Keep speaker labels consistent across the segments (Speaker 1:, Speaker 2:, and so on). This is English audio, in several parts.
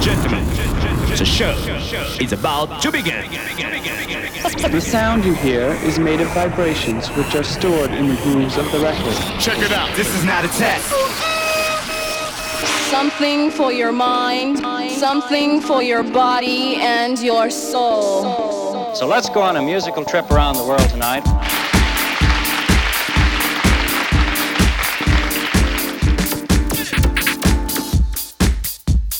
Speaker 1: and gentlemen, the show is about to begin.
Speaker 2: The sound you hear is made of vibrations which are stored in the grooves of the record.
Speaker 1: Check it out. This is not a test.
Speaker 3: Something for your mind, something for your body and your soul.
Speaker 4: So let's go on a musical trip around the world tonight.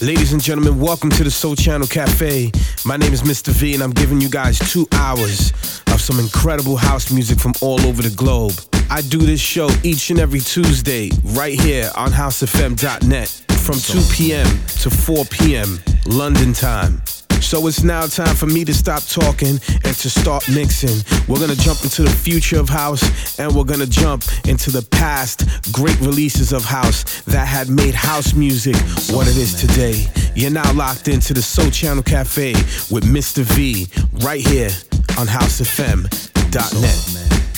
Speaker 5: Ladies and gentlemen, welcome to the Sole Channel Cafe. My name is Mr. V, and I'm giving you guys two hours of some incredible house music from all over the globe. I do this show each and every Tuesday right here on housefm.net from 2 p.m. to 4 p.m. London time. So it's now time for me to stop talking and to start mixing. We're gonna jump into the future of house and we're gonna jump into the past great releases of house that had made house music what it is today. You're now locked into the Sole Channel Cafe with Mr. V right here on housefm.net.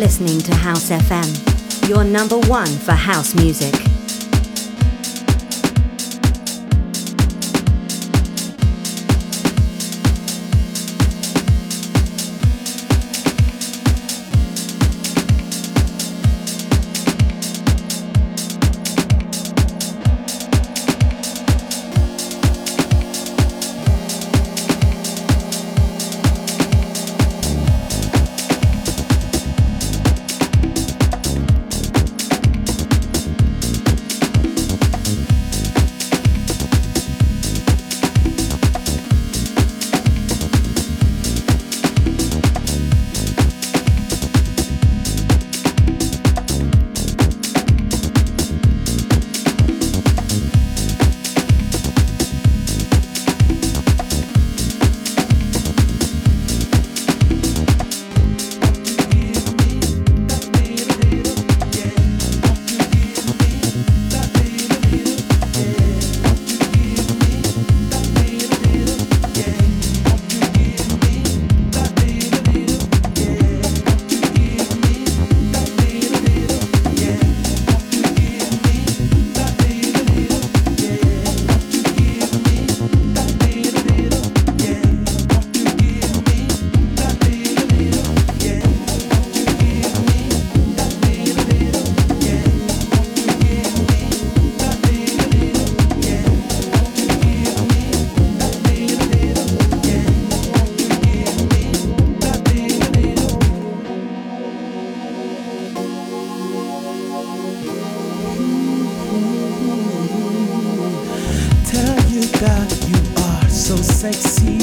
Speaker 6: listening to House FM, your number one for house music.
Speaker 7: sexy.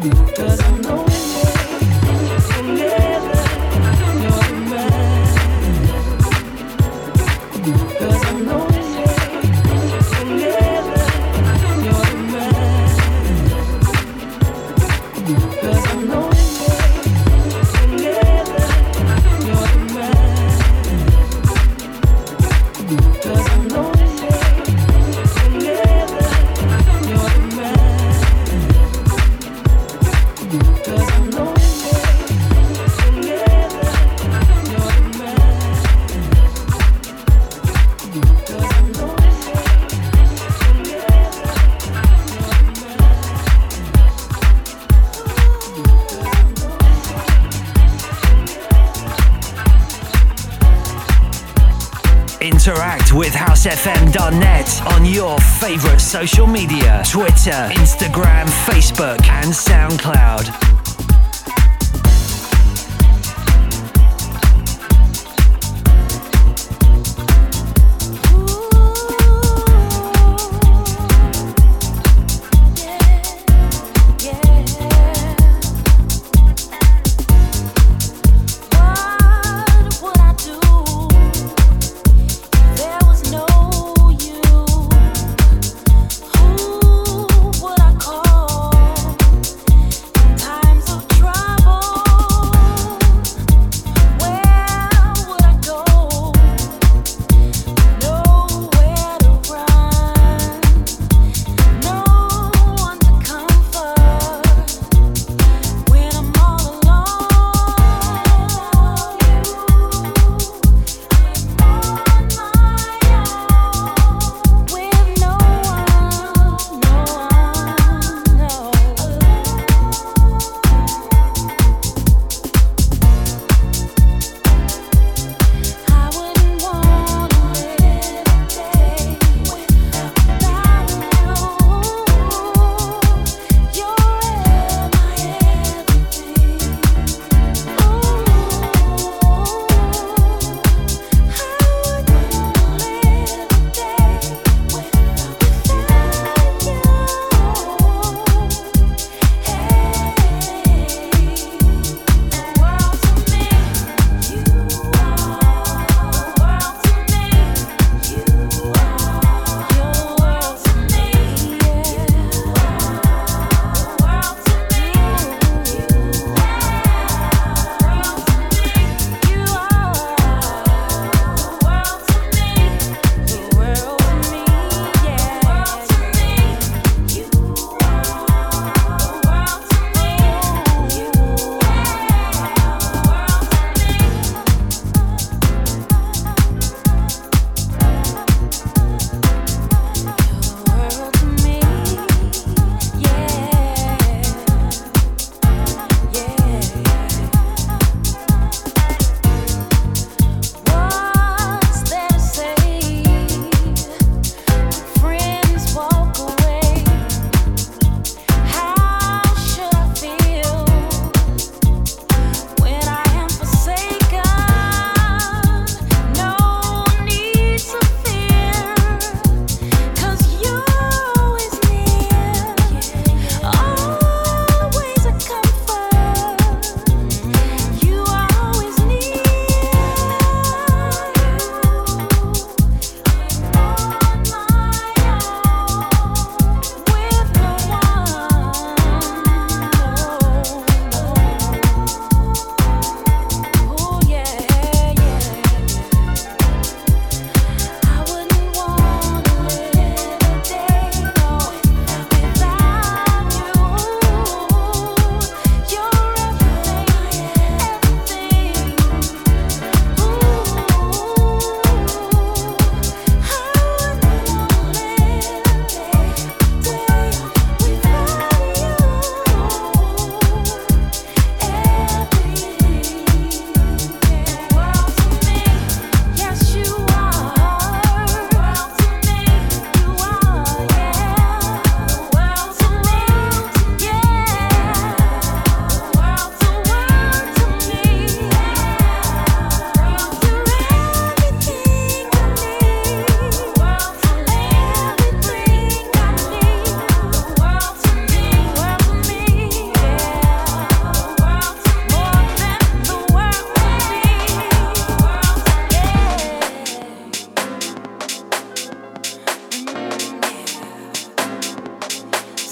Speaker 7: Cause I know
Speaker 8: housefm.net on your favorite social media Twitter, Instagram, Facebook, and SoundCloud.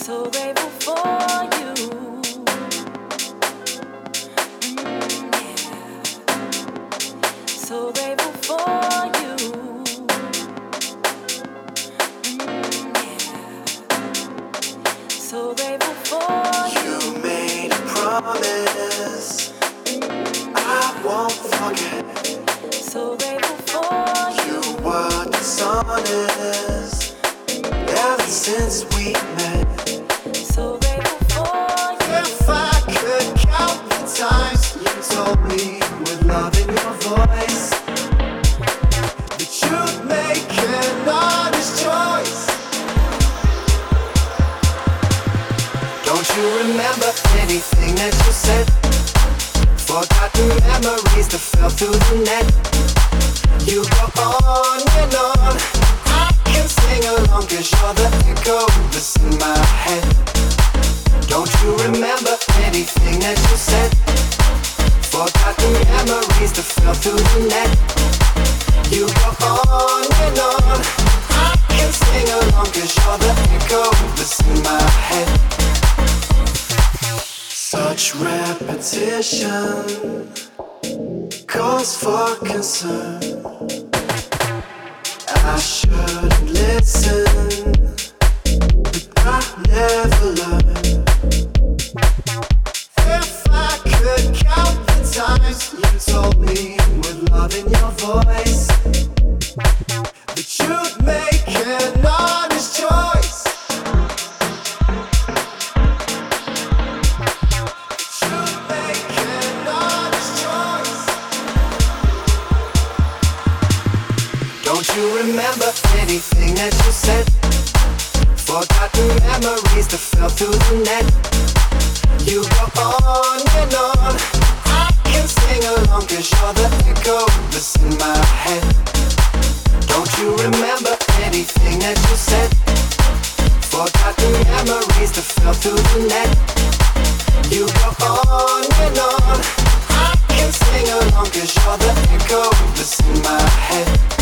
Speaker 9: so baby. Remember anything that you said? Forgotten memories that fell through the net. You go on and on. I can sing along cause you're the echo that's in my head. Don't you remember anything that you said? Forgotten memories that fell through the net. You go on and on. I can sing along cause you're the echo that's in my head.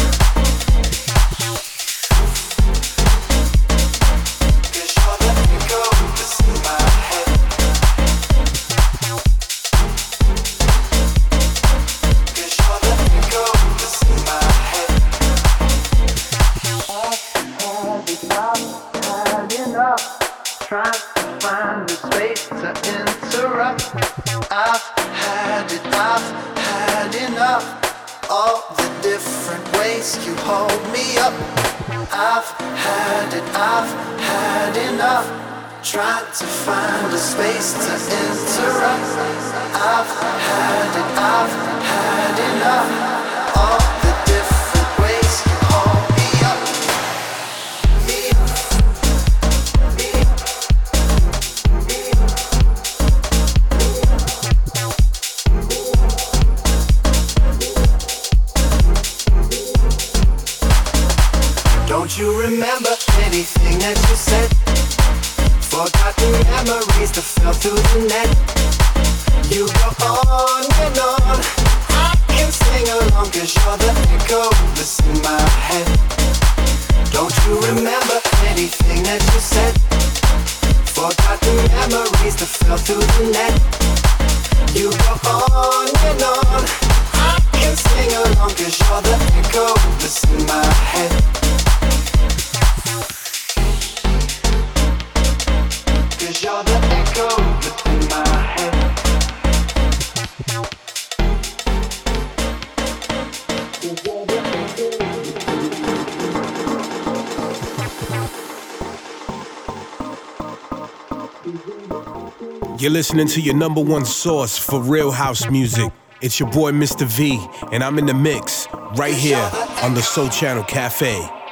Speaker 10: To find a space to interrupt. I've had it, I've had enough. All the different ways you hold me up.
Speaker 9: Don't you remember anything that you said? Forgotten memories that fell through the net. You go on and on. I can sing along cause you're the echo that's in my head. Don't you remember anything that you said? Forgotten memories that fell through the net. You go on and on. I can sing along cause you're the echo that's in my head. You're
Speaker 5: listening to your number one source for real house music. It's your boy Mr. V, and I'm in the mix right here on the Sole Channel Cafe.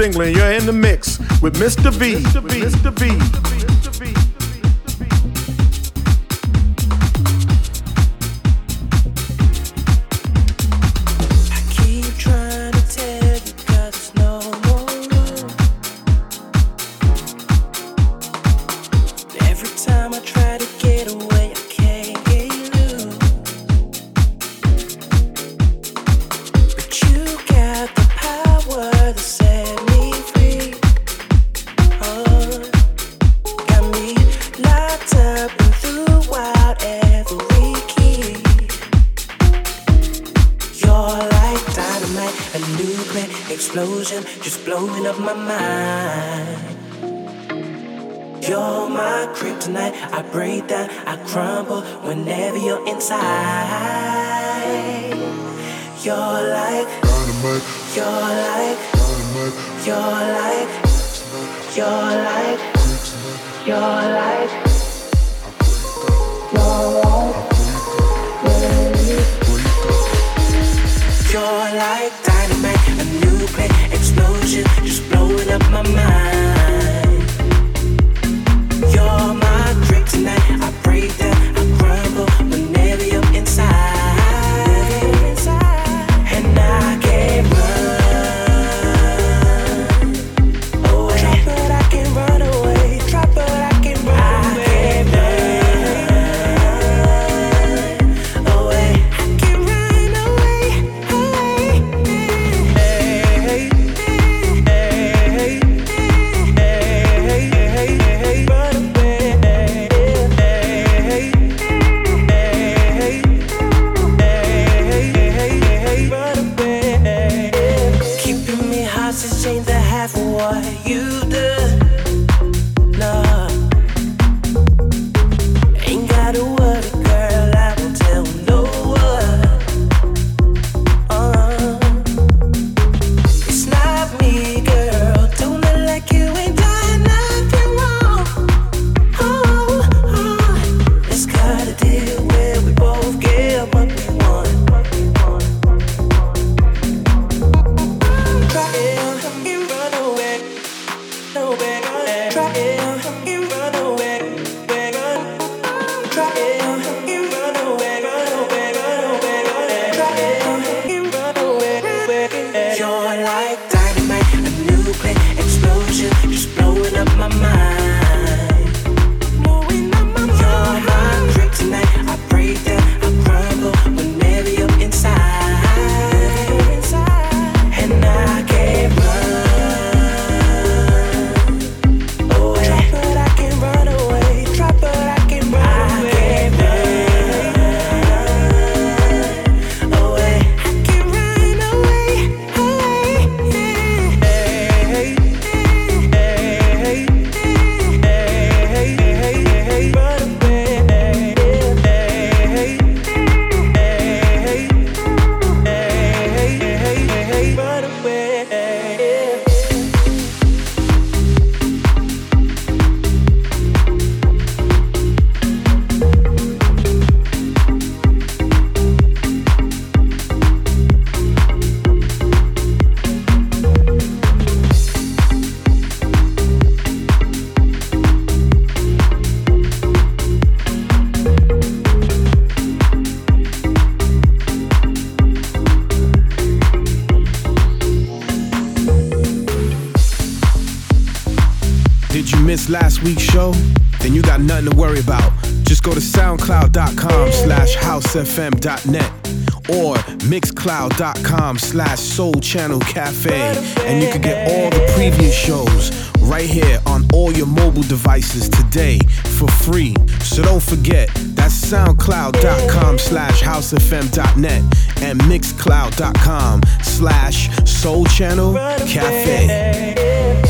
Speaker 11: Stingler. You're in the mix with Mr. V. Mr. V. Mr. V. inside. You're like dynamite. You're like dynamite. You're like you're like you're like you're like you're like dynamite, a nuclear explosion, just blowing up my mind. You're my kryptonite, I break down. Last housefm.net or mixcloud.com slash sole channel cafe and you can get all the previous shows right here on all your mobile devices today for free. So don't forget, that's soundcloud.com slash housefm.net and mixcloud.com slash sole channel cafe.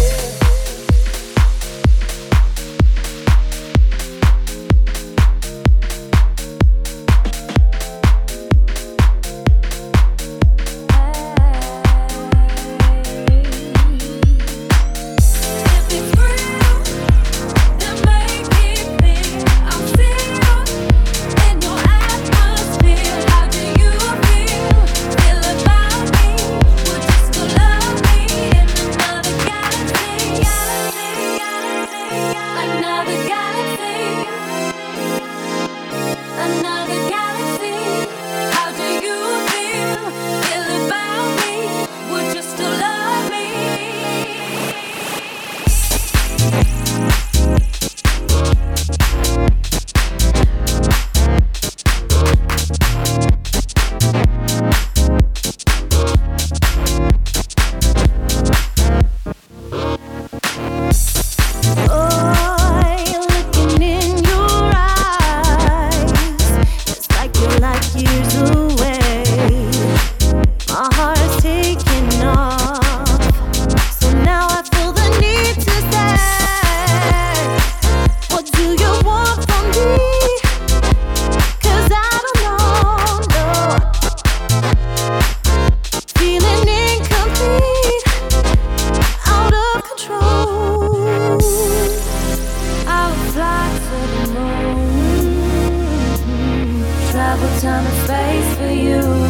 Speaker 7: Time and space for you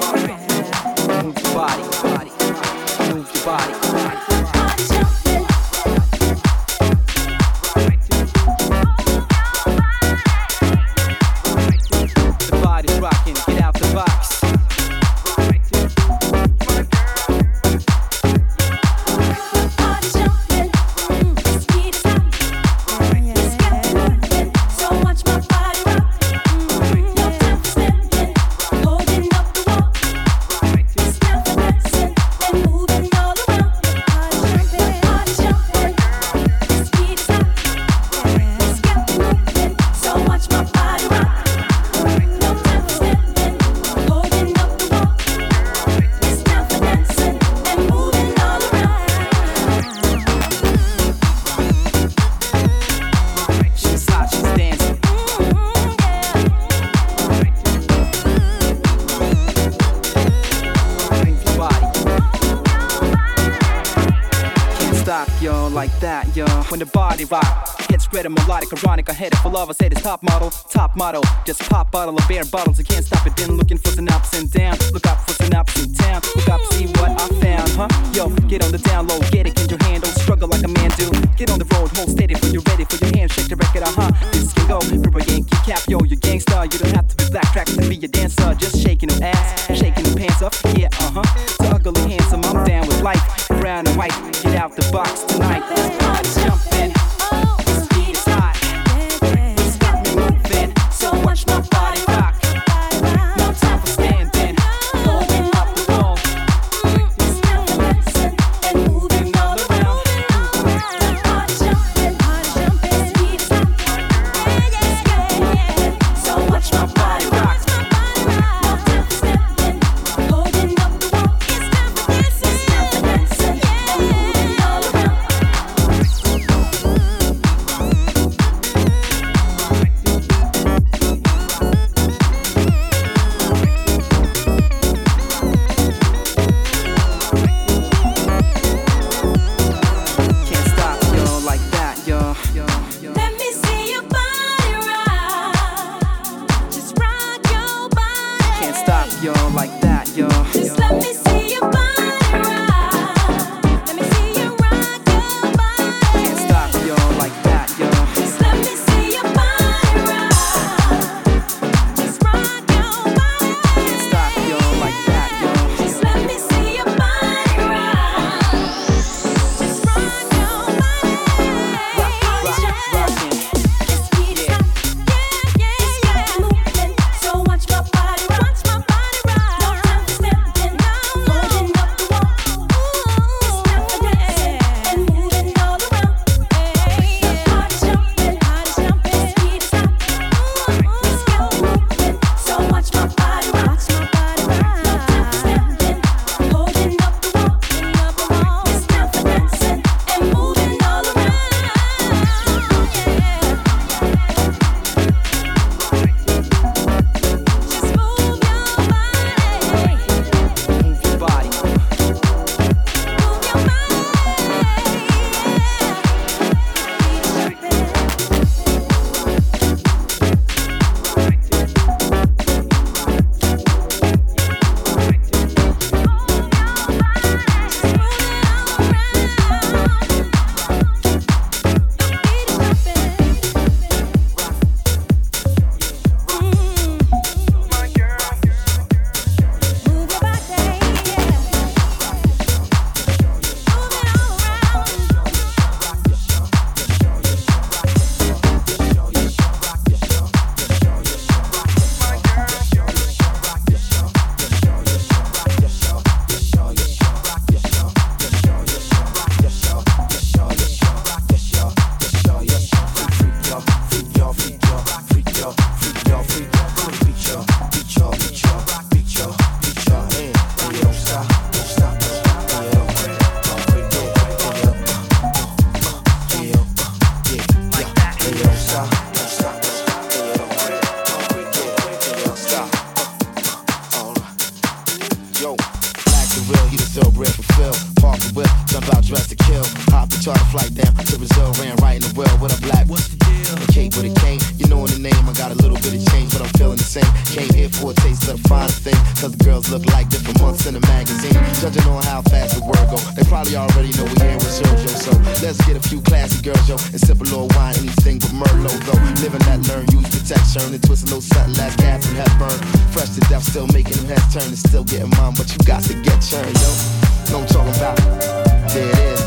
Speaker 7: I. I say this top model, top model. Just pop bottle of beer bottles, you can't stop it. Been looking for synapse and down. Look up for synapse in town. Look up, see what I found, huh? Yo, get on the down low, get it in your hand, don't struggle like a man do. Get on the road, hold steady when you're ready for your hand, shake the record, uh huh. This can go, Purple Yankee cap, yo, you gangsta. You don't have to be black track to be a dancer, just shaking them ass, shaking them pants up, yeah, uh huh. Ugly, handsome, I'm down with life, brown and white. Get out the box tonight.
Speaker 12: With a black. What's the deal? A cape with a cane, you know in the name. I got a little bit of change, but I'm feeling the same. Came here for a taste of the finer thing, cause the girls look like different months in the magazine. Judging on how fast the word go, they probably already know we here with Sergio. So let's get a few classy girls, yo, and sip a little wine, anything but Merlot, though. Living that learn, use protection, and twist a little something last gas and Hepburn. Fresh to death, still making them heads turn and still getting mine, but you got to get churned, yo. Know I'm talking about? There it is.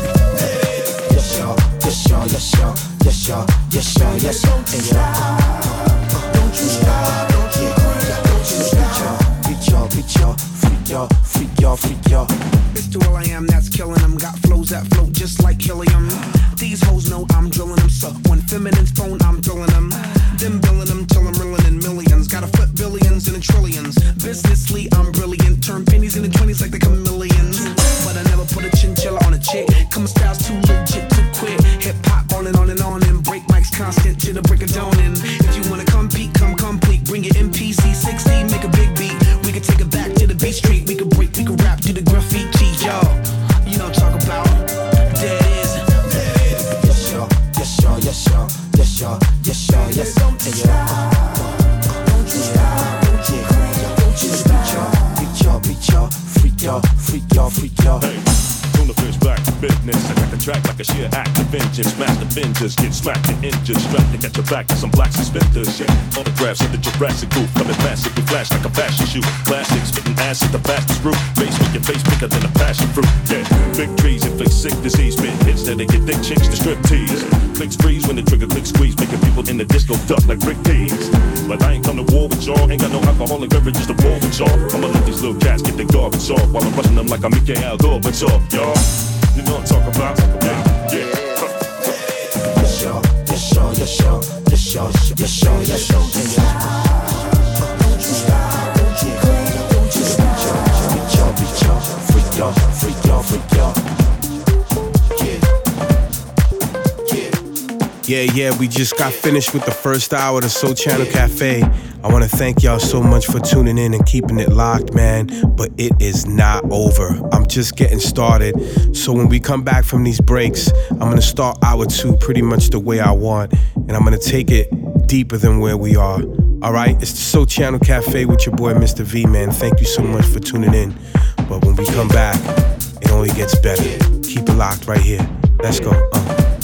Speaker 12: Yes, y'all, yes, y'all, yes, y'all, yes, y'all, yes, y'all, yes, y'all, and y'all. Don't you stop, don't you quit, don't you stop. Beat y'all, beat y'all, freak y'all, freak y'all, freak y'all.
Speaker 13: It's the will I am that's killing them. Got flows that float just like helium. These hoes know I'm drilling them. So when feminine's phone, I'm drilling them. Them billing them till I'm reeling in millions. Gotta flip billions into trillions. Businessly,
Speaker 14: vengeance. Get smacked and injured. Strapped to get your back to some black suspenders. Yeah. Autographs of the Jurassic group coming massive. We flash like a fashion shoe. Classic spitting acid, the fastest route. Face with your face bigger than a passion fruit. Yeah. Big trees inflict sick disease. Spit hits that they get thick chicks to strip tease. Clicks freeze when the trigger click squeeze. Making people in the disco duck like brick peas. But I ain't come to war with y'all. Ain't got no alcoholic beverages to pour with y'all. I'ma let these little cats get their garbage off while I'm rushing them like I'm Mikhail Gorbachev, y'all. You know what I'm talking about? Yeah, yeah.
Speaker 9: Yes, y'all. Yes, y'all. Yes, y'all. Yes, y'all. Yes, y'all. Yes, y'all. Yes, y'all. Freak y'all, freak y'all, freak y'all.
Speaker 5: Yeah, yeah, we just got finished with the first hour of the Sole Channel Cafe. I want to thank y'all so much for tuning in and keeping it locked, man. But it is not over. I'm just getting started. So when we come back from these breaks, I'm to start hour two pretty much the way I want. And I'm to take it deeper than where we are. All right, it's the Sole Channel Cafe with your boy, Mr. V, man. Thank you so much for tuning in. But when we come back, it only gets better. Keep it locked right here. Let's go. Uh.